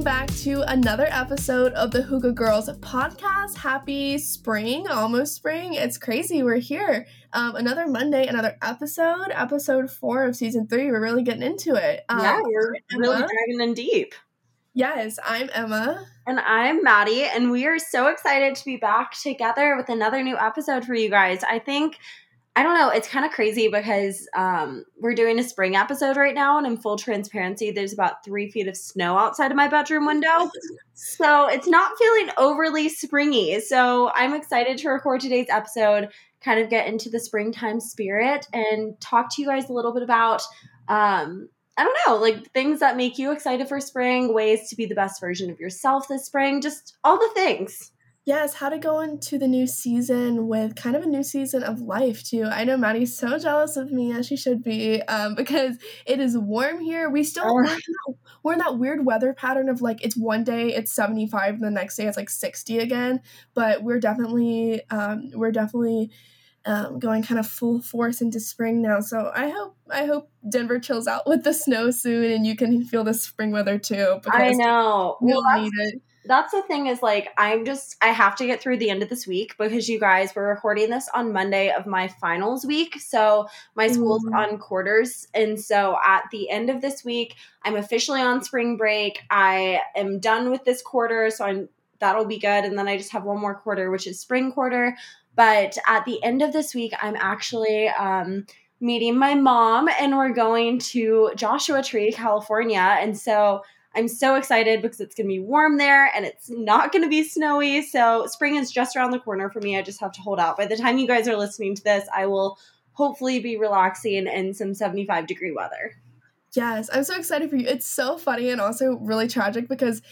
welcome back to another episode of the Hygge Girls podcast. Happy spring, almost spring. It's crazy. We're here. Um, another Monday, another episode, episode four of season three. We're really getting into it. Um, yeah, we're really diving in deep. Yes, I'm Emma. And I'm Madi, and we are so excited to be back together with another new episode for you guys. I think I don't know. It's kind of crazy because um, we're doing a spring episode right now, and in full transparency, there's about three feet of snow outside of my bedroom window. so it's not feeling overly springy. So I'm excited to record today's episode, kind of get into the springtime spirit, and talk to you guys a little bit about. Um, I don't know, like things that make you excited for spring, ways to be the best version of yourself this spring, just all the things. Yes, how to go into the new season with kind of a new season of life too. I know Madi's so jealous of me as she should be, um, because it is warm here. We still oh. we're, in that, we're in that weird weather pattern of like it's one day it's seventy five and the next day it's like sixty again. But we're definitely um, we're definitely um, going kind of full force into spring now. So I hope I hope Denver chills out with the snow soon and you can feel the spring weather too. I know. We'll need it that's the thing is like i'm just i have to get through the end of this week because you guys were recording this on monday of my finals week. So my school's mm-hmm. on quarters. And so at the end of this week i'm officially on spring break. I am done with this quarter so i'm that'll be good. And then i just have one more quarter which is spring quarter. But at the end of this week i'm actually um meeting my mom and we're going to joshua tree california. And so I'm so excited because it's going to be warm there and it's not going to be snowy. So spring is just around the corner for me. I just have to hold out. By the time you guys are listening to this, I will hopefully be relaxing in some 75 degree weather. Yes, I'm so excited for you. It's so funny and also really tragic because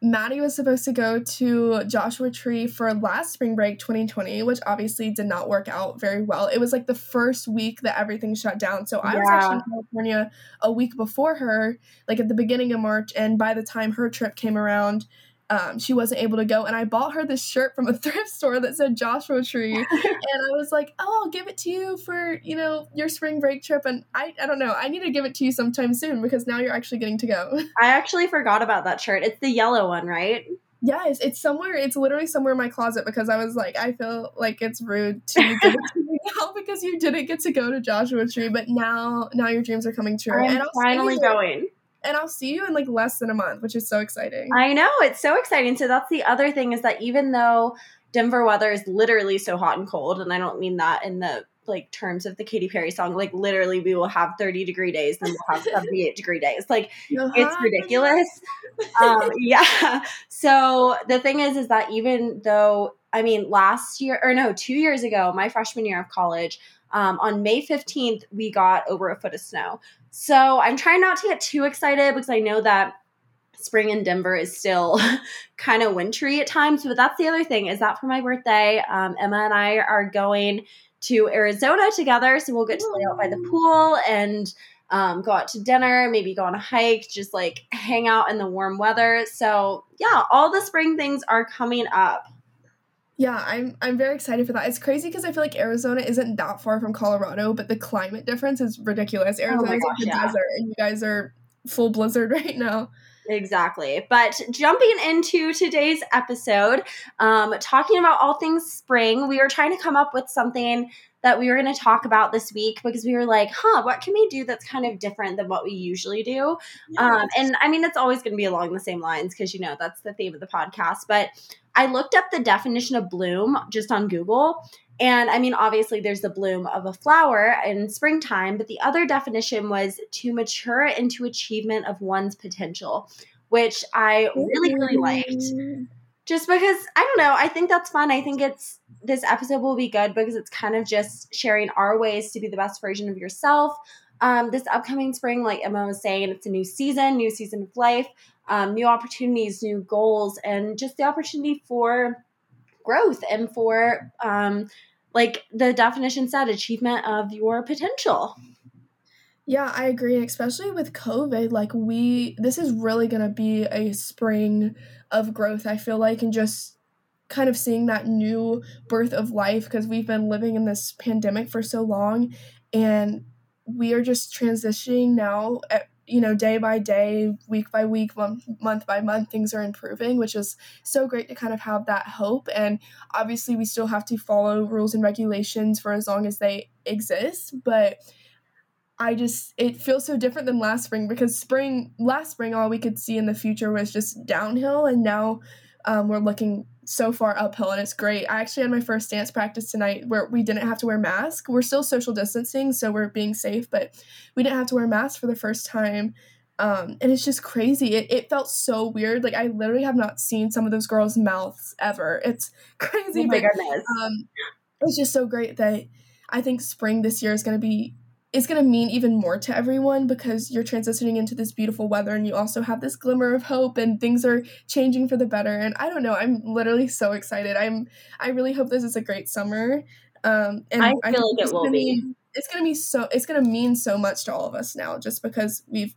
Madi was supposed to go to Joshua Tree for last spring break 2020, which obviously did not work out very well. It was like the first week that everything shut down. So I yeah. was actually in California a week before her, like at the beginning of March. And by the time her trip came around, um, she wasn't able to go. And I bought her this shirt from a thrift store that said Joshua Tree. and I was like, oh, I'll give it to you for, you know, your spring break trip. And I, I don't know, I need to give it to you sometime soon because now you're actually getting to go. I actually forgot about that shirt. It's the yellow one, right? Yes, it's somewhere. It's literally somewhere in my closet because I was like, I feel like it's rude to give it to me now because you didn't get to go to Joshua Tree, but now, now your dreams are coming true. I'm and finally going and I'll see you in like less than a month, which is so exciting. I know, it's so exciting. So that's the other thing is that even though Denver weather is literally so hot and cold, and I don't mean that in the like terms of the Katy Perry song, like literally we will have 30 degree days, and we'll have 78 degree days. Like uh-huh. it's ridiculous. Um, yeah. So the thing is, is that even though I mean last year or no, two years ago, my freshman year of college, um, on May 15th, we got over a foot of snow. So I'm trying not to get too excited because I know that spring in Denver is still kind of wintry at times. But that's the other thing is that for my birthday, um, Emma and I are going to Arizona together. So we'll get to lay out by the pool and um, go out to dinner, maybe go on a hike, just like hang out in the warm weather. So yeah, all the spring things are coming up. Yeah, I'm I'm very excited for that. It's crazy because I feel like Arizona isn't that far from Colorado, but the climate difference is ridiculous. Arizona's oh gosh, like the yeah. desert, and you guys are full blizzard right now. Exactly. But jumping into today's episode, um, talking about all things spring, we were trying to come up with something that we were going to talk about this week because we were like, huh, what can we do that's kind of different than what we usually do? Yes. Um, and I mean, it's always going to be along the same lines because, you know, that's the theme of the podcast. But I looked up the definition of bloom just on Google. And I mean, obviously, there's the bloom of a flower in springtime, but the other definition was to mature into achievement of one's potential, which I really, really liked. Just because I don't know, I think that's fun. I think it's this episode will be good because it's kind of just sharing our ways to be the best version of yourself. Um, this upcoming spring, like Emma was saying, it's a new season, new season of life um, new opportunities, new goals, and just the opportunity for growth and for, um, like the definition said, achievement of your potential. Yeah, I agree. Especially with COVID, like we, this is really going to be a spring of growth, I feel like, and just kind of seeing that new birth of life because we've been living in this pandemic for so long and we are just transitioning now you know, day by day, week by week, month, month by month, things are improving, which is so great to kind of have that hope. And obviously, we still have to follow rules and regulations for as long as they exist. But I just, it feels so different than last spring because spring, last spring, all we could see in the future was just downhill. And now um, we're looking so far uphill and it's great. I actually had my first dance practice tonight where we didn't have to wear masks. We're still social distancing, so we're being safe, but we didn't have to wear masks for the first time. Um, and it's just crazy. It, it felt so weird. Like I literally have not seen some of those girls' mouths ever. It's crazy. Oh my but, goodness. Um, it's just so great that I think spring this year is going to be is going to mean even more to everyone because you're transitioning into this beautiful weather and you also have this glimmer of hope and things are changing for the better. And i don't know i'm literally so excited. I'm i really hope this is a great summer um and i feel I like it will be. it's going to be so it's going to mean so much to all of us now just because we've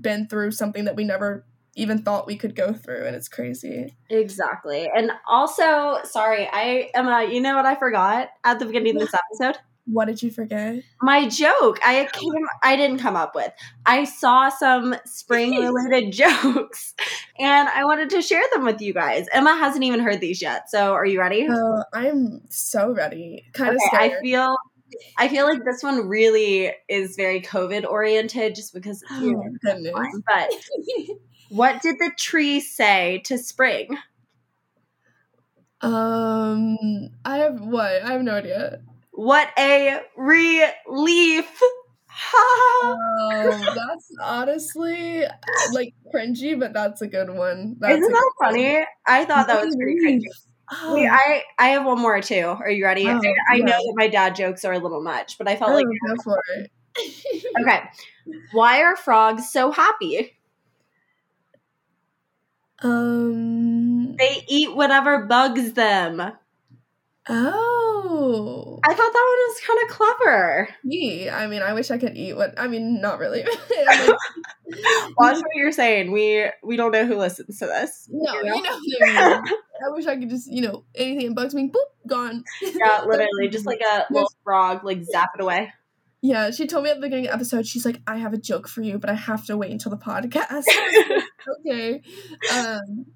been through something that we never even thought we could go through and it's crazy. Exactly. And also sorry i emma you know what i forgot at the beginning of this episode what did you forget? My joke. I came I didn't come up with. I saw some spring related jokes and I wanted to share them with you guys. Emma hasn't even heard these yet. So are you ready? Oh, I'm so ready. Kind okay, of scared. I feel I feel like this one really is very COVID oriented just because oh, you know. Fine. But what did the tree say to spring? Um I have what? I have no idea. What a relief. oh, that's honestly like cringy, but that's a good one. That's Isn't that funny? I thought that was pretty cringy. Oh. Wait, I I have one more too. Are you ready? Oh, I, I know that my dad jokes are a little much, but I felt Oh, like go for it. okay. Why are frogs so happy? Um. They eat whatever bugs them. Oh. I thought that one was kind of clever. Me. I mean, I wish I could eat what. I mean, not really. Watch what you're saying. We we don't know who listens to this. no, you know? you know I mean. I wish I could just, you know, anything that bugs me, boop, gone. Yeah, literally, just like a little frog, like zap it away. Yeah, she told me at the beginning of the episode, she's like, I have a joke for you, but I have to wait until the podcast. okay. Um,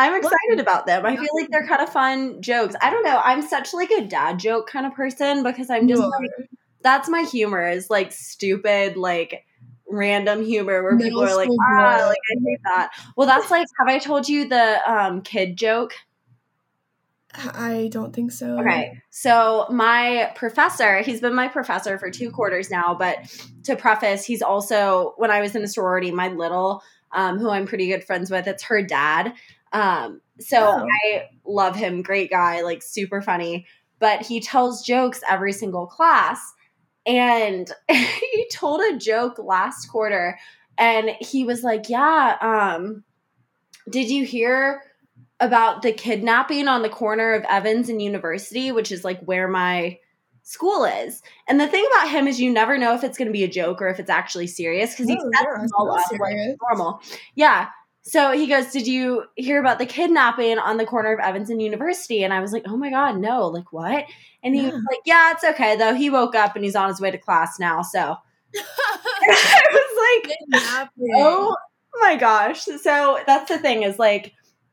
I'm excited about them. I feel like they're kind of fun jokes. I don't know. I'm such like a dad joke kind of person because I'm just like that's my humor is like stupid like random humor where people are like ah boy. like I hate that. Well, that's like have I told you the um kid joke? I don't think so. Okay. So my professor, he's been my professor for two quarters now, but to preface, he's also when I was in a sorority, my little, um, who I'm pretty good friends with, it's her dad. Um, so Oh. I love him, great guy, like super funny. But he tells jokes every single class. And he told a joke last quarter and he was like, Yeah, um, did you hear about the kidnapping on the corner of Evans and University, which is like where my school is. And the thing about him is you never know if it's going to be a joke or if it's actually serious because he Oh, sets yeah, them all up like normal. Yeah. So he goes, Did you hear about the kidnapping on the corner of Evans and University? And I was like, Oh my God, no. Like, what? And he Yeah. was like, Yeah, it's okay though. He woke up and he's on his way to class now. So I was like, Oh my gosh. So that's the thing is like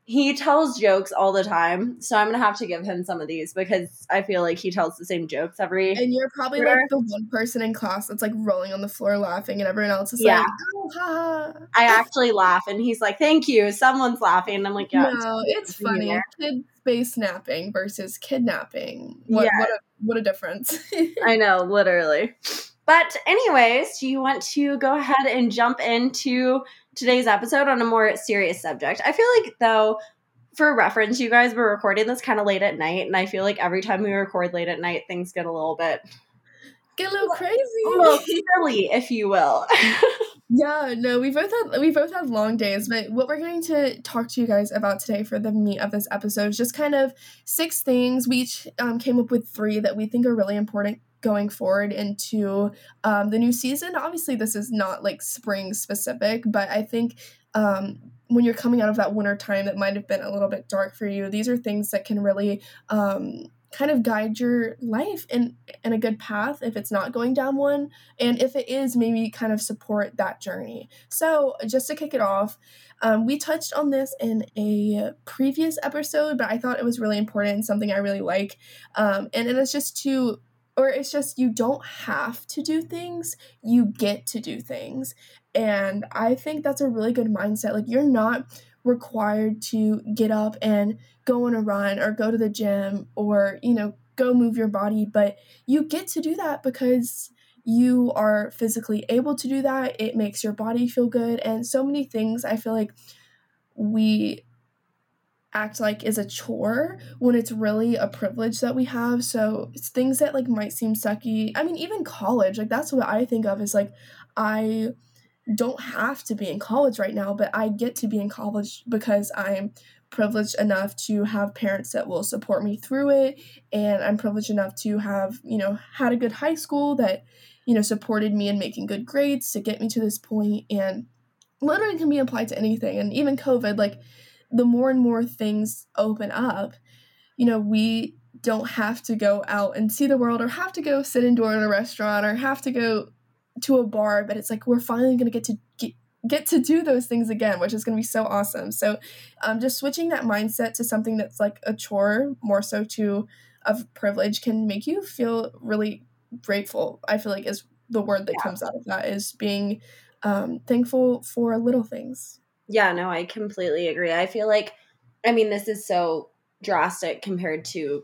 he tells jokes all the time. So I'm gonna have to give him some of these because I feel like he tells the same jokes every And you're probably Sure. like the one person in class that's like rolling on the floor laughing, and everyone else is Yeah. like, "Oh, ha ha." I actually laugh and he's like, Thank you, someone's laughing. And I'm like, Yeah, no, it's it's funny. Kid space snapping versus kidnapping. What, Yeah. what a what a difference. I know, literally. But anyways, do you want to go ahead and jump into today's episode on a more serious subject? I feel like though for reference, you guys were recording this kind of late at night, and I feel like every time we record late at night, things get a little bit Get a little crazy. a little silly, if you will. Yeah, no, we both had we both had long days, but what we're going to talk to you guys about today for the meat of this episode is just kind of six things. We each um, came up with three that we think are really important going forward into um, the new season. Obviously, this is not like spring specific, but I think um, when you're coming out of that winter time that might have been a little bit dark for you, these are things that can really um, kind of guide your life in in a good path if it's not going down one and if it is maybe kind of support that journey so just to kick it off um, we touched on this in a previous episode but i thought it was really important and something i really like um, and, and it's just to or it's just you don't have to do things you get to do things and i think that's a really good mindset like you're not required to get up and go on a run or go to the gym or, you know, go move your body, but you get to do that because you are physically able to do that. It makes your body feel good. And so many things I feel like we act like is a chore when it's really a privilege that we have. So it's things that like might seem sucky. I mean, even college, like that's what I think of is like I don't have to be in college right now, but I get to be in college because I'm privileged enough to have parents that will support me through it and I'm privileged enough to have, you know, had a good high school that, you know, supported me in making good grades to get me to this point and literally can be applied to anything and even COVID like the more and more things open up, you know, we don't have to go out and see the world or have to go sit indoor in a restaurant or have to go to a bar, but it's like we're finally going to get to get, get to do those things again, which is going to be so awesome. So, um, just switching that mindset to something that's like a chore, more so to of privilege, can make you feel really grateful. I feel like is the word that yeah. comes out of that is being um, thankful for little things. Yeah, no, I completely agree. I feel like, I mean, this is so drastic compared to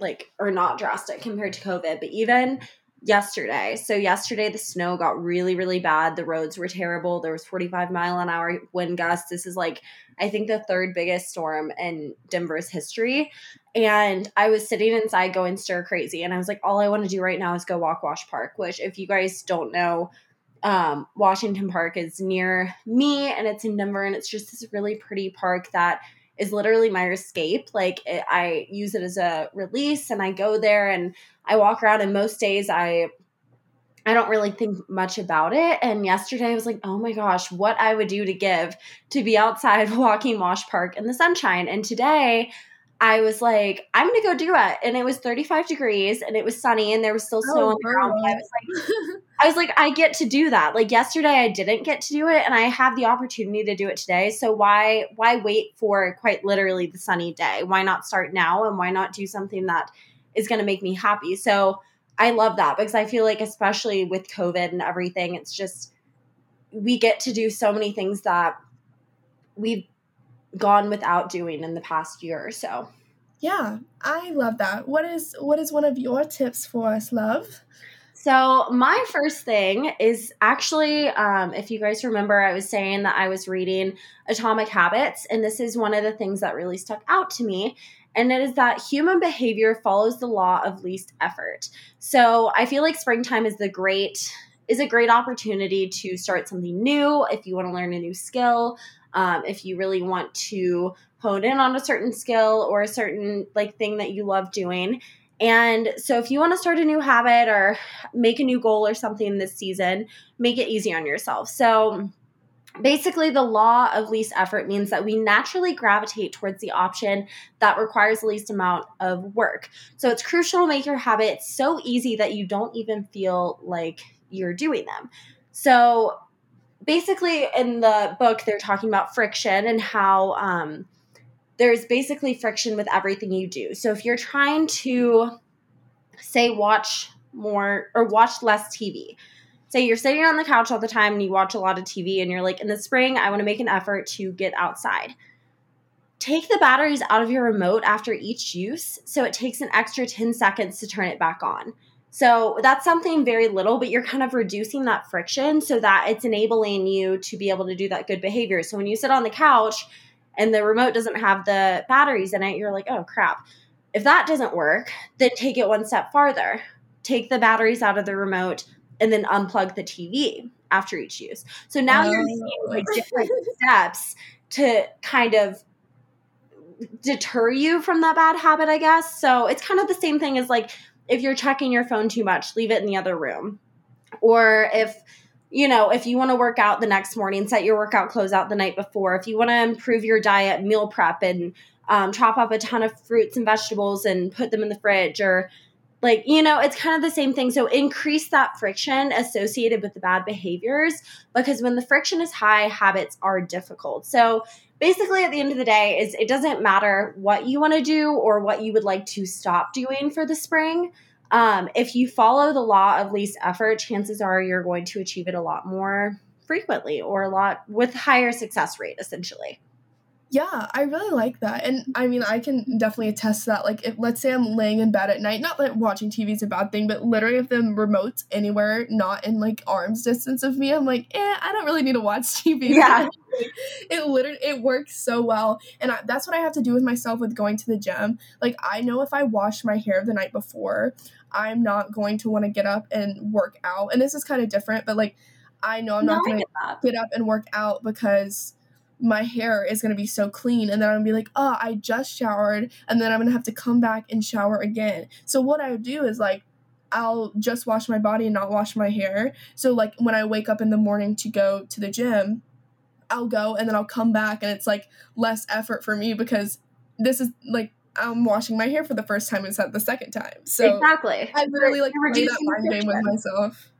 like, or not drastic compared to COVID, but even yesterday. So yesterday the snow got really really bad. The roads were terrible. There was 45 mile an hour wind gusts. This is like I think the third biggest storm in Denver's history. And I was sitting inside going stir crazy and I was like all I want to do right now is go walk Wash Park, which if you guys don't know um, Washington Park is near me and it's in Denver and it's just this really pretty park that is literally my escape. Like it, I use it as a release and I go there and I walk around and most days I I don't really think much about it. And yesterday I was like, oh my gosh, what I would do to give to be outside walking Wash Park in the sunshine. And today I was like, I'm gonna go do it. And it was 35 degrees and it was sunny and there was still snow oh, on the ground. I was like, I was like, I get to do that. Like yesterday I didn't get to do it and I have the opportunity to do it today. So why why wait for quite literally the sunny day? Why not start now and why not do something that is gonna make me happy? So I love that because I feel like especially with COVID and everything, it's just we get to do so many things that we've gone without doing in the past year or so. Yeah, I love that. What is what is one of your tips for us, love? So my first thing is actually, um, if you guys remember, I was saying that I was reading Atomic Habits, and this is one of the things that really stuck out to me. And it is that human behavior follows the law of least effort. So I feel like springtime is the great is a great opportunity to start something new if you want to learn a new skill um, if you really want to hone in on a certain skill or a certain like thing that you love doing. And so if you want to start a new habit or make a new goal or something this season, make it easy on yourself. So basically the law of least effort means that we naturally gravitate towards the option that requires the least amount of work. So it's crucial to make your habits so easy that you don't even feel like you're doing them. So basically in the book they're talking about friction and how um, there's basically friction with everything you do. So if you're trying to say watch more or watch less tv say you're sitting on the couch all the time and you watch a lot of tv and you're like in the spring i want to make an effort to get outside. Take the batteries out of your remote after each use so it takes an extra 10 seconds to turn it back on. So that's something very little, but you're kind of reducing that friction so that it's enabling you to be able to do that good behavior. So when you sit on the couch and the remote doesn't have the batteries in it, you're like, oh crap. If that doesn't work, then take it one step farther. Take the batteries out of the remote and then unplug the TV after each use. So now oh. you're seeing like different steps to kind of deter you from that bad habit, I guess. So it's kind of the same thing as like if you're checking your phone too much, leave it in the other room. Or if you know, if you want to work out the next morning, set your workout clothes out the night before. If you want to improve your diet, meal prep and um, chop up a ton of fruits and vegetables and put them in the fridge or like you know it's kind of the same thing. So increase that friction associated with the bad behaviors because when the friction is high habits are difficult. So basically at the end of the day is it doesn't matter what you want to do or what you would like to stop doing for the spring um, if you follow the law of least effort chances are you're going to achieve it a lot more frequently or a lot with higher success rate essentially yeah, I really like that. And I mean, I can definitely attest to that. Like, if let's say I'm laying in bed at night, not that watching TV is a bad thing, but literally if the remote's anywhere not in like arm's distance of me, I'm like, eh, I don't really need to watch TV. Yeah. it literally, it works so well. And I, that's what I have to do with myself with going to the gym. Like, I know if I wash my hair the night before, I'm not going to want to get up and work out. And this is kind of different, but like, I know I'm not going to get up and work out because my hair is going to be so clean and then i'm going to be like oh i just showered and then i'm going to have to come back and shower again. So what i do is like i'll just wash my body and not wash my hair. So like when i wake up in the morning to go to the gym i'll go and then i'll come back and it's like less effort for me because this is like I'm washing my hair for the first time instead of the second time. So exactly, I literally like play that mind game with myself.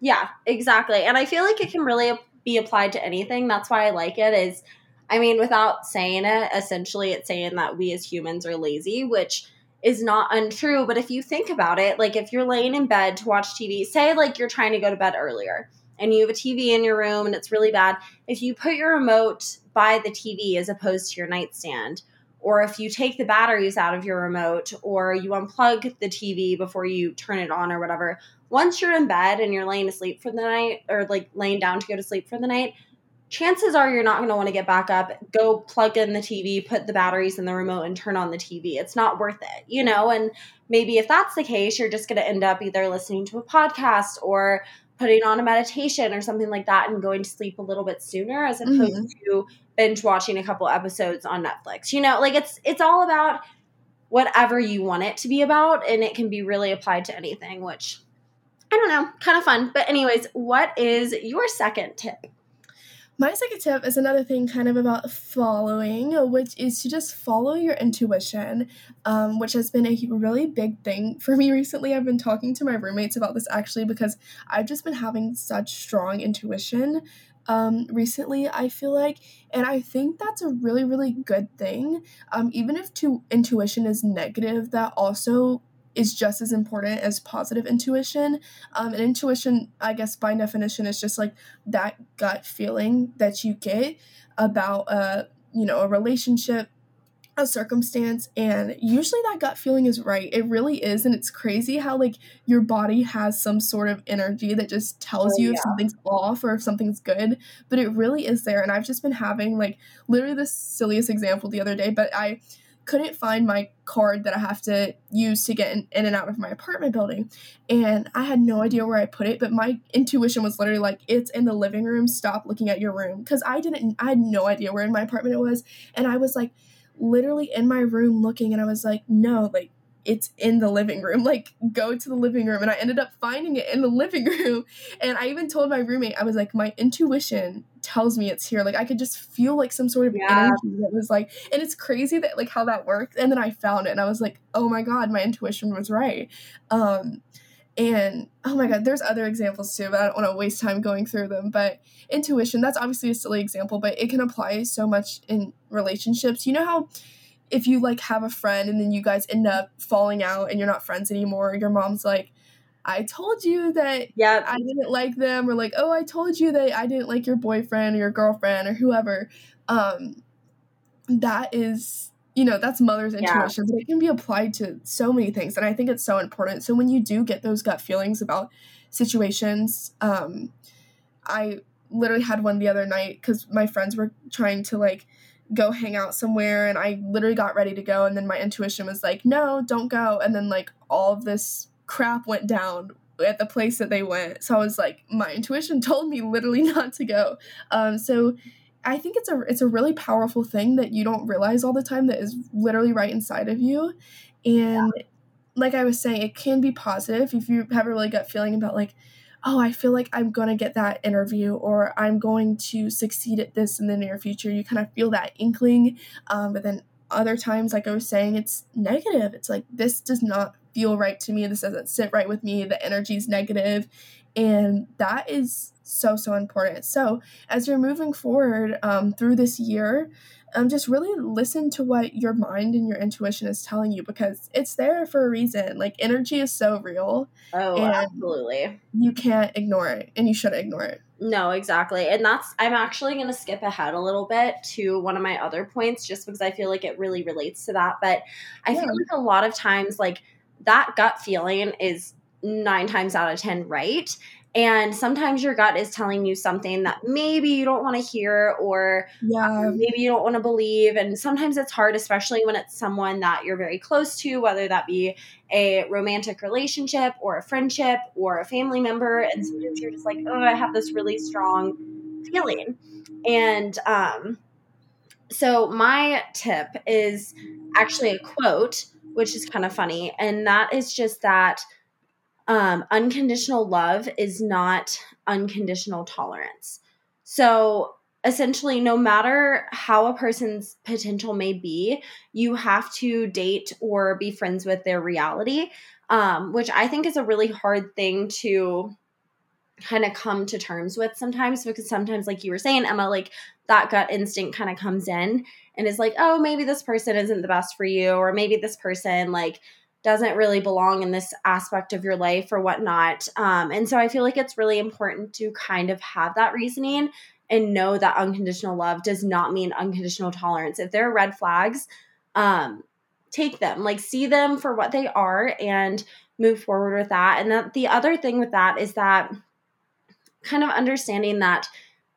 Yeah, exactly, and I feel like it can really be applied to anything. That's why I like it is I mean, without saying it, essentially it's saying that we as humans are lazy, which is not untrue. But if you think about it, like if you're laying in bed to watch TV, say like you're trying to go to bed earlier and you have a TV in your room and it's really bad, if you put your remote by the TV as opposed to your nightstand, or if you take the batteries out of your remote or you unplug the TV before you turn it on or whatever, once you're in bed and you're laying asleep for the night or like laying down to go to sleep for the night, chances are you're not going to want to get back up, go plug in the TV, put the batteries in the remote, and turn on the TV. It's not worth it, you know? And maybe if that's the case, you're just going to end up either listening to a podcast or putting on a meditation or something like that and going to sleep a little bit sooner as opposed mm-hmm. to binge watching a couple episodes on Netflix. You know, like it's it's all about whatever you want it to be about and it can be really applied to anything, which I don't know, kind of fun. But anyways, what is your second tip? My second tip is another thing kind of about following, which is to just follow your intuition, um, which has been a really big thing for me recently. I've been talking to my roommates about this actually because I've just been having such strong intuition um, recently, I feel like, and I think that's a really, really good thing. Um, even if to, intuition is negative, that also is just as important as positive intuition. Um, and intuition, I guess by definition, is just like that gut feeling that you get about a you know a relationship, a circumstance, and usually that gut feeling is right. It really is, and it's crazy how like your body has some sort of energy that just tells oh, you yeah. if something's off or if something's good. But it really is there, and I've just been having like literally the silliest example the other day, but I couldn't find my card that I have to use to get in, in, and out of my apartment building. And I had no idea where I put it, but my intuition was literally like, it's in the living room. Stop looking at your room. Because I didn't, I had no idea where in my apartment it was. And I was like, literally in my room looking, and I was like, no, like, it's in the living room. Like, go to the living room. And I ended up finding it in the living room. And I even told my roommate, I was like, my intuition tells me it's here. Like, I could just feel like some sort of yeah. energy that was like, and it's crazy that like how that worked. And then I found it and I was like, oh my God, my intuition was right. Um, and oh my god, there's other examples too, but I don't want to waste time going through them. But intuition, that's obviously a silly example, but it can apply so much in relationships. You know how if you like have a friend and then you guys end up falling out and you're not friends anymore, your mom's like, I told you that yep. I didn't like them, or like, oh, I told you that I didn't like your boyfriend or your girlfriend or whoever. Um, that is, you know, that's mother's intuition, yeah. but it can be applied to so many things. And I think it's so important. So when you do get those gut feelings about situations, um, I literally had one the other night because my friends were trying to like go hang out somewhere and I literally got ready to go and then my intuition was like, "No, don't go." And then like all of this crap went down at the place that they went. So I was like, my intuition told me literally not to go. Um so I think it's a it's a really powerful thing that you don't realize all the time that is literally right inside of you. And yeah. like I was saying, it can be positive if you have a really gut feeling about like oh, I feel like I'm going to get that interview or I'm going to succeed at this in the near future. You kind of feel that inkling, um, but then other times, like I was saying, it's negative. It's like, this does not feel right to me. This doesn't sit right with me. The energy is negative, And that is so, so important. So, as you're moving forward um, through this year, um, just really listen to what your mind and your intuition is telling you because it's there for a reason. Like, energy is so real. Oh, absolutely. You can't ignore it, and you shouldn't ignore it. No, exactly. And that's, I'm actually going to skip ahead a little bit to one of my other points just because I feel like it really relates to that. But I yeah. feel like a lot of times, like, that gut feeling is nine times out of 10 right. And sometimes your gut is telling you something that maybe you don't want to hear or yeah. maybe you don't want to believe. And sometimes it's hard, especially when it's someone that you're very close to, whether that be a romantic relationship or a friendship or a family member. And sometimes you're just like, oh, I have this really strong feeling. And um, so my tip is actually a quote, which is kind of funny. And that is just that um, unconditional love is not unconditional tolerance. So essentially, no matter how a person's potential may be, you have to date or be friends with their reality, um, which I think is a really hard thing to kind of come to terms with sometimes because sometimes, like you were saying, Emma, like that gut instinct kind of comes in and is like, oh, maybe this person isn't the best for you, or maybe this person, like, doesn't really belong in this aspect of your life or whatnot. Um, and so I feel like it's really important to kind of have that reasoning and know that unconditional love does not mean unconditional tolerance. If there are red flags, um, take them, like see them for what they are and move forward with that. And that the other thing with that is that kind of understanding that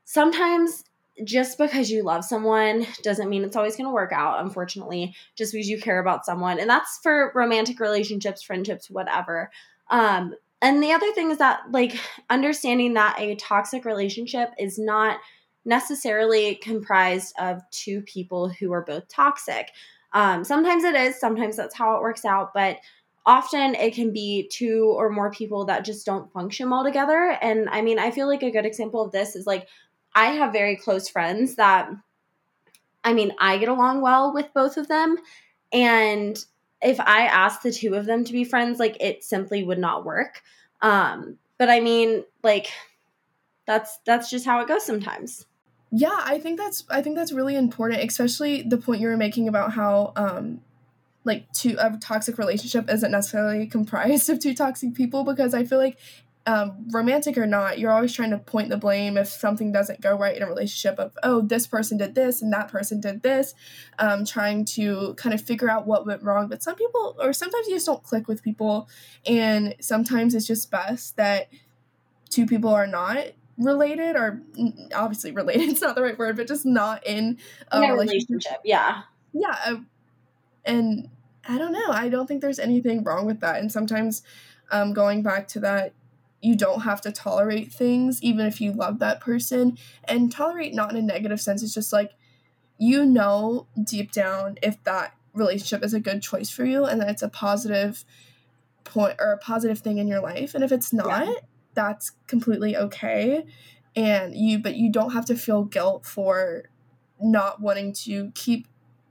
sometimes just because you love someone doesn't mean it's always going to work out, unfortunately, just because you care about someone. And that's for romantic relationships, friendships, whatever. Um, and the other thing is that, like, understanding that a toxic relationship is not necessarily comprised of two people who are both toxic. Um, sometimes it is, sometimes that's how it works out, but often it can be two or more people that just don't function well together. And I mean, I feel like a good example of this is like I have very close friends that, I mean, I get along well with both of them. And if I asked the two of them to be friends, like it simply would not work. Um, but I mean, like that's that's just how it goes sometimes. Yeah, I think that's I think that's really important, especially the point you were making about how um like two a toxic relationship isn't necessarily comprised of two toxic people because I feel like um, romantic or not, you're always trying to point the blame if something doesn't go right in a relationship of, oh, this person did this and that person did this, um, trying to kind of figure out what went wrong. But some people, or sometimes you just don't click with people, and sometimes it's just best that two people are not related or obviously related it's not the right word but just not in a, in a relationship. relationship yeah yeah uh, and i don't know i don't think there's anything wrong with that and sometimes um, going back to that you don't have to tolerate things even if you love that person. And tolerate not in a negative sense it's just like you know deep down if that relationship is a good choice for you and that it's a positive point or a positive thing in your life. And if it's not yeah. that's completely okay. And you but you don't have to feel guilt for not wanting to keep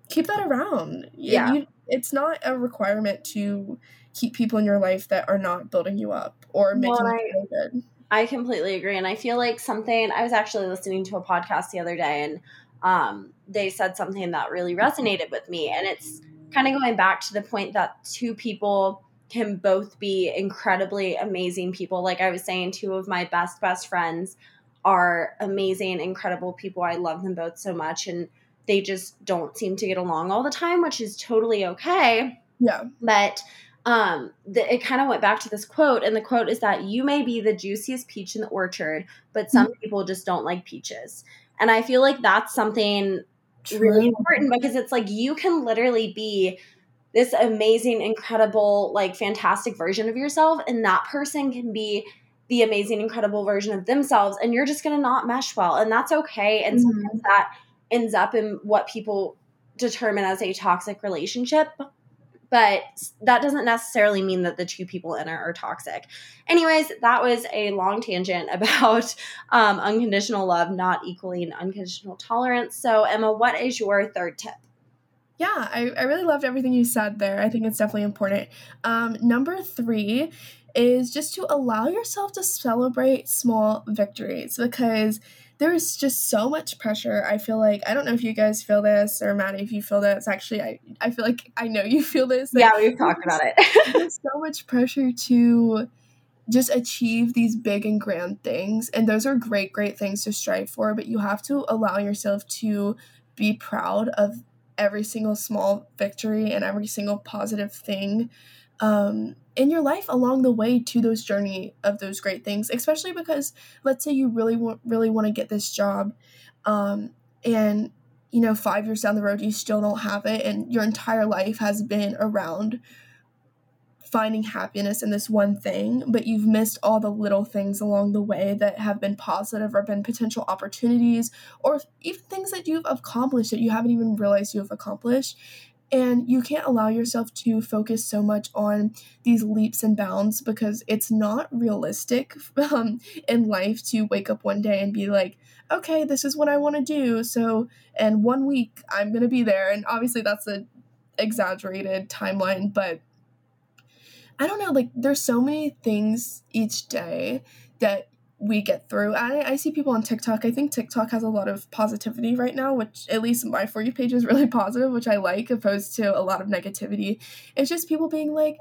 keep that around. Yeah. you, it's not a requirement to keep people in your life that are not building you up or making well, you feel good. I completely agree. And I feel like something, I was actually listening to a podcast the other day and um, they said something that really resonated with me. And it's kind of going back to the point that two people can both be incredibly amazing people. Like I was saying, two of my best, best friends are amazing, incredible people. I love them both so much. And they just don't seem to get along all the time, which is totally okay. Yeah. But um, the, it kind of went back to this quote, and the quote is that you may be the juiciest peach in the orchard, but some mm-hmm. people just don't like peaches. And I feel like that's something True. really important because it's like you can literally be this amazing, incredible, like fantastic version of yourself, and that person can be the amazing, incredible version of themselves, and you're just gonna not mesh well, and that's okay. And mm-hmm. sometimes that ends up in what people determine as a toxic relationship but that doesn't necessarily mean that the two people in it are toxic. Anyways, that was a long tangent about um, unconditional love not equaling unconditional tolerance. So, Emma, what is your third tip? Yeah, I, I really loved everything you said there. I think it's definitely important. Um, number three is just to allow yourself to celebrate small victories because there is just so much pressure. I feel like I don't know if you guys feel this or Madi, if you feel this. Actually, I I feel like I know you feel this. Yeah, we've talked about it. there's so much pressure to just achieve these big and grand things, and those are great, great things to strive for. But you have to allow yourself to be proud of every single small victory and every single positive thing um, in your life along the way to those journey of those great things especially because let's say you really want really want to get this job um, and you know five years down the road you still don't have it and your entire life has been around finding happiness in this one thing, but you've missed all the little things along the way that have been positive or been potential opportunities or even things that you've accomplished that you haven't even realized you have accomplished. And you can't allow yourself to focus so much on these leaps and bounds because it's not realistic um, in life to wake up one day and be like, okay, this is what I want to do. So, in one week, I'm going to be there. And obviously, that's an exaggerated timeline, but I don't know, like there's so many things each day that we get through. I, I see people on TikTok. I think TikTok has a lot of positivity right now, which at least my For You page is really positive, which I like, opposed to a lot of negativity. It's just people being like,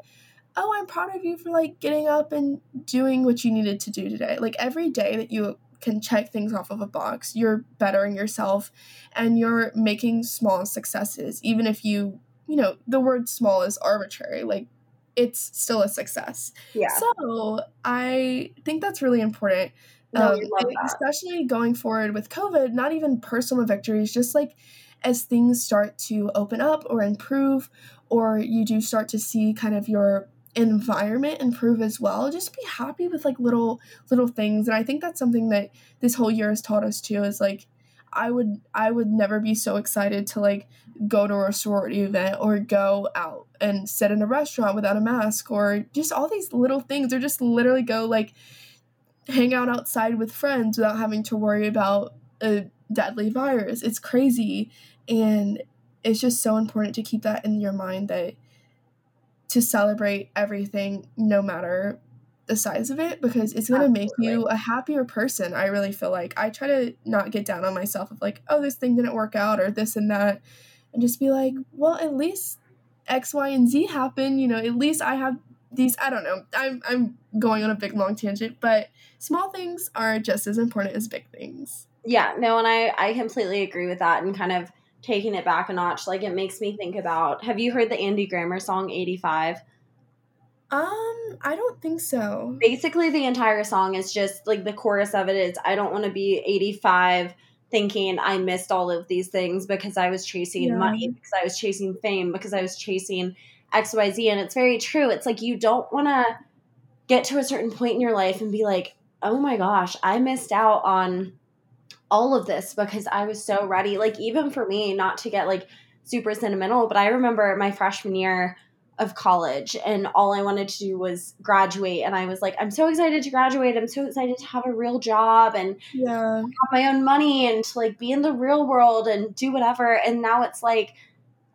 oh, I'm proud of you for like getting up and doing what you needed to do today. Like every day that you can check things off of a box, you're bettering yourself and you're making small successes, even if you, you know, the word small is arbitrary. Like it's still a success. Yeah. So I think that's really important. No, um, especially going forward with COVID, not even personal victories, just like as things start to open up or improve, or you do start to see kind of your environment improve as well just be happy with like little little things and i think that's something that this whole year has taught us too is like I would I would never be so excited to like go to a sorority event or go out and sit in a restaurant without a mask or just all these little things or just literally go like hang out outside with friends without having to worry about a deadly virus. It's crazy and it's just so important to keep that in your mind that to celebrate everything no matter the size of it because it's going to make you a happier person. I really feel like I try to not get down on myself of like, oh, this thing didn't work out or this and that, and just be like, well, at least X, Y, and Z happen. You know, at least I have these. I don't know. I'm I'm going on a big long tangent, but small things are just as important as big things. Yeah, no, and I I completely agree with that, and kind of taking it back a notch. Like it makes me think about. Have you heard the Andy Grammer song eighty five? Um, I don't think so. Basically, the entire song is just like the chorus of it is I don't want to be 85 thinking I missed all of these things because I was chasing yeah. money, because I was chasing fame, because I was chasing XYZ. And it's very true. It's like you don't want to get to a certain point in your life and be like, oh my gosh, I missed out on all of this because I was so ready. Like, even for me, not to get like super sentimental, but I remember my freshman year of college and all I wanted to do was graduate. And I was like I'm so excited to graduate. I'm so excited to have a real job and yeah. have my own money and to like be in the real world and do whatever. And now it's like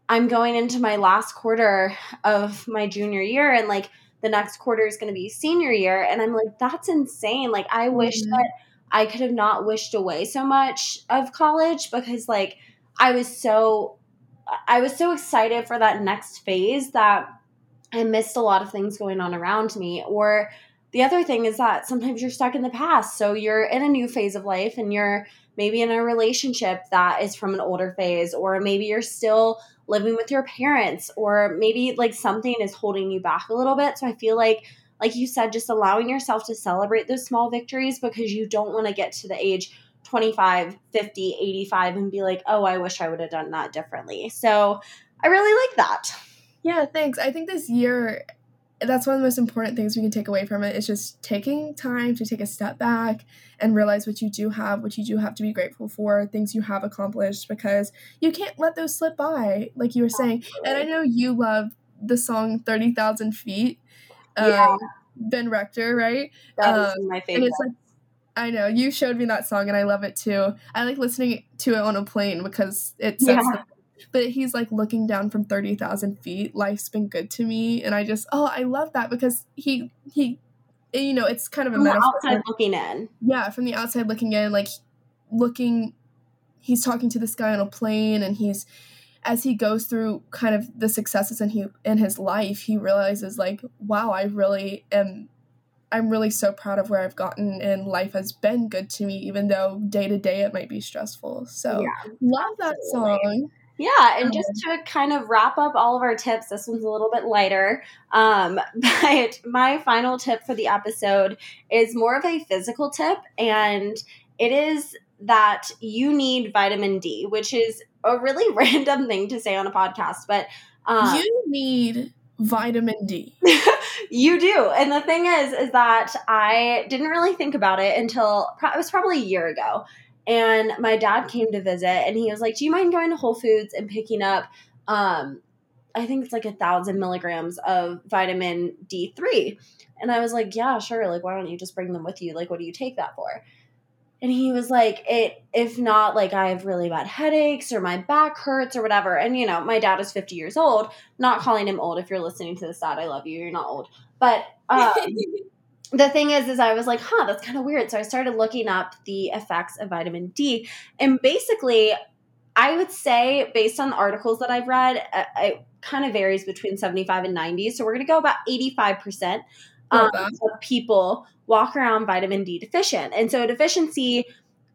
I'm going into my last quarter of my junior year and like the next quarter is going to be senior year. And I'm like that's insane. Like I mm-hmm. wish that I could have not wished away so much of college because like I was so I was so excited for that next phase that I missed a lot of things going on around me. Or the other thing is that sometimes you're stuck in the past. So you're in a new phase of life and you're maybe in a relationship that is from an older phase, or maybe you're still living with your parents, or maybe like something is holding you back a little bit. So I feel like like you said, just allowing yourself to celebrate those small victories because you don't want to get to the age 25, 50, 85 and be like, oh, I wish I would have done that differently. So I really like that. Yeah, thanks. I think this year, that's one of the most important things we can take away from it is just taking time to take a step back and realize what you do have, what you do have to be grateful for, things you have accomplished, because you can't let those slip by, like you were saying. And I know you love the song 30,000 Feet. Um, yeah. Ben Rector, right? That um, is my favorite. And it's like I know you showed me that song and I love it too. I like listening to it on a plane because it sets yeah. but he's like looking down from 30,000 feet. Life's been good to me. And I just, oh, I love that because he, he, eh, you know, it's kind of a From the metaphor. outside looking in. Yeah, from the outside looking in, like looking, he's talking to this guy on a plane and he's, as he goes through kind of the successes in he in his life, he realizes like, wow, I really am I'm really so proud of where I've gotten and life has been good to me, even though day to day it might be stressful. So Yeah, love that absolutely. song. Yeah, and just to kind of wrap up all of our tips, this one's a little bit lighter. Um, but my final tip for the episode is more of a physical tip, and it is that you need vitamin D, which is a really random thing to say on a podcast, but um, you need vitamin D. you do. And the thing is, is that I didn't really think about it until it was probably a year ago. And my dad came to visit and he was like, Do you mind going to Whole Foods and picking up, um, I think it's like a thousand milligrams of vitamin D3? And I was like, Yeah, sure. Like, why don't you just bring them with you? Like, what do you take that for? And he was like, It, if not, like, I have really bad headaches or my back hurts or whatever. And, you know, my dad is 50 years old not calling him old. If you're listening to this, Dad, I love you. You're not old. But um, the thing is, is I was like, huh, that's kind of weird. So I started looking up the effects of vitamin D, and basically, I would say based on the articles that I've read, uh, it kind of varies between 75 and 90. So we're going to go about 85 percent um, of people walk around vitamin D deficient, and so deficiency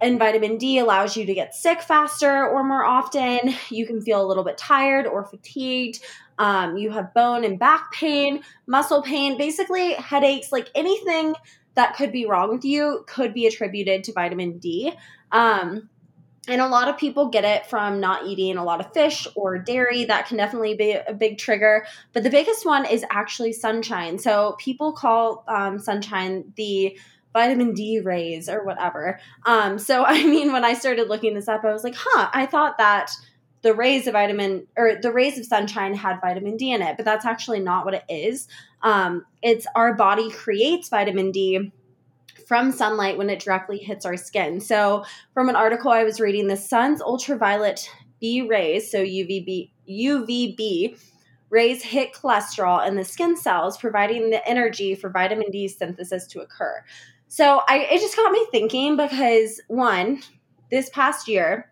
in vitamin D allows you to get sick faster or more often. You can feel a little bit tired or fatigued. Um, you have bone and back pain, muscle pain, basically headaches, like anything that could be wrong with you could be attributed to vitamin D. Um, and a lot of people get it from not eating a lot of fish or dairy. That can definitely be a big trigger. But the biggest one is actually sunshine. So people call um, sunshine the vitamin D rays or whatever. Um, so I mean, when I started looking this up, I was like, huh, I thought that the rays of vitamin or the rays of sunshine had vitamin D in it, but that's actually not what it is. Um, it's our body creates vitamin D from sunlight when it directly hits our skin. So, from an article I was reading, the sun's ultraviolet B rays, so UVB, UVB rays hit cholesterol in the skin cells, providing the energy for vitamin D synthesis to occur. So, I it just got me thinking because one, this past year,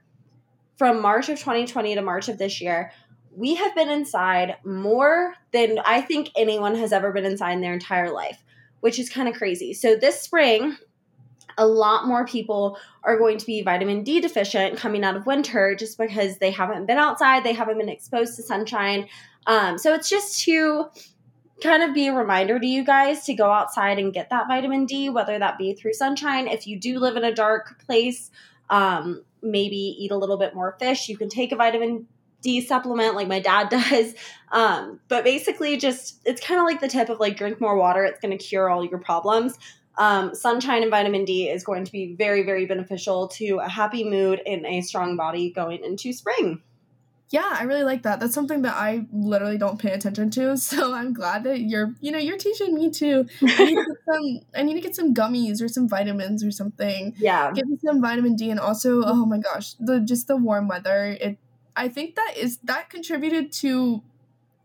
from March of 2020 to March of this year, we have been inside more than I think anyone has ever been inside in their entire life, which is kind of crazy. So this spring, a lot more people are going to be vitamin D deficient coming out of winter just because they haven't been outside, they haven't been exposed to sunshine. Um, so it's just to kind of be a reminder to you guys to go outside and get that vitamin D, whether that be through sunshine. If you do live in a dark place, um, maybe eat a little bit more fish. You can take a vitamin D supplement like my dad does. Um, but basically, just it's kind of like the tip of like drink more water. It's going to cure all your problems. Um, sunshine and vitamin D is going to be very, very beneficial to a happy mood and a strong body going into spring. Yeah, I really like that. That's something that I literally don't pay attention to. So I'm glad that you're, you know, you're teaching me too. I need to get some, I need to get some gummies or some vitamins or something. Yeah. Get me some vitamin D, and also, oh my gosh, the just the warm weather. It, I think that is that contributed to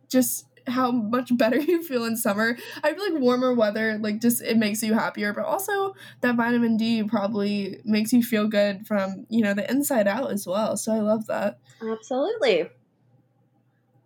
just how much better you feel in summer. I feel like warmer weather, like just it makes you happier, but also that vitamin D probably makes you feel good from you know the inside out as well. So I love that. Absolutely.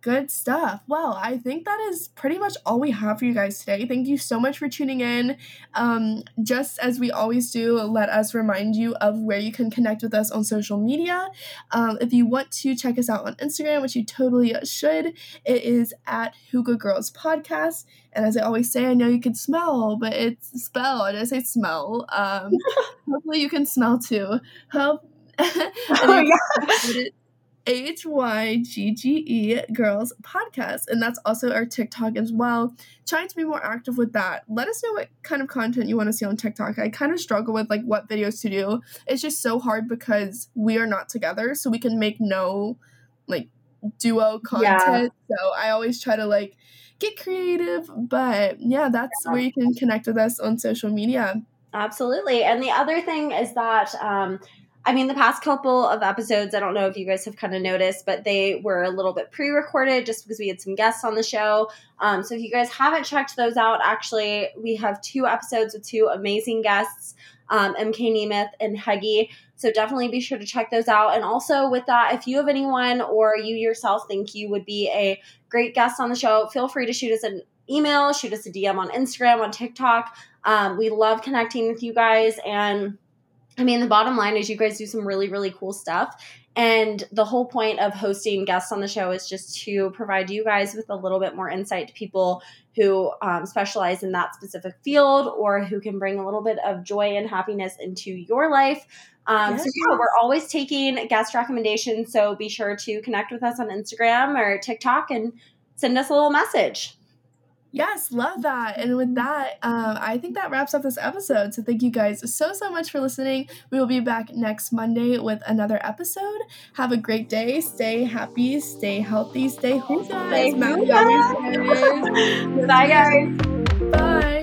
Good stuff. Well, I think that is pretty much all we have for you guys today. Thank you so much for tuning in. Um, just as we always do, let us remind you of where you can connect with us on social media. Um, if you want to check us out on Instagram, which you totally should, it is at Hygge Girls Podcast. And as I always say, I know you can smell, but it's spell. I did say smell. Um, hopefully, you can smell too. Hope. Oh, yeah. H Y G G E Girls Podcast. And that's also our TikTok as well. Trying to be more active with that. Let us know what kind of content you want to see on TikTok. I kind of struggle with like what videos to do. It's just so hard because we are not together. So we can make no like duo content. So I always try to like get creative. But yeah, that's Yeah. where you can connect with us on social media. Absolutely. And the other thing is that um, I mean, the past couple of episodes, I don't know if you guys have kind of noticed, but they were a little bit pre recorded just because we had some guests on the show. Um, so if you guys haven't checked those out, actually, we have two episodes with two amazing guests um, MK Nemeth and Heggy. So definitely be sure to check those out. And also, with that, if you have anyone or you yourself think you would be a great guest on the show, feel free to shoot us an email, shoot us a DM on Instagram, on TikTok. Um, we love connecting with you guys and I mean, the bottom line is you guys do some really, really cool stuff. And the whole point of hosting guests on the show is just to provide you guys with a little bit more insight to people who um, specialize in that specific field or who can bring a little bit of joy and happiness into your life. Um, yes. So, yeah, we're always taking guest recommendations. So, be sure to connect with us on Instagram or TikTok and send us a little message. Yes, love that. And with that, um, I think that wraps up this episode. So thank you guys so, so much for listening. We will be back next Monday with another episode. Have a great day. Stay happy, stay healthy, stay home, guys. Stay Bye, guys.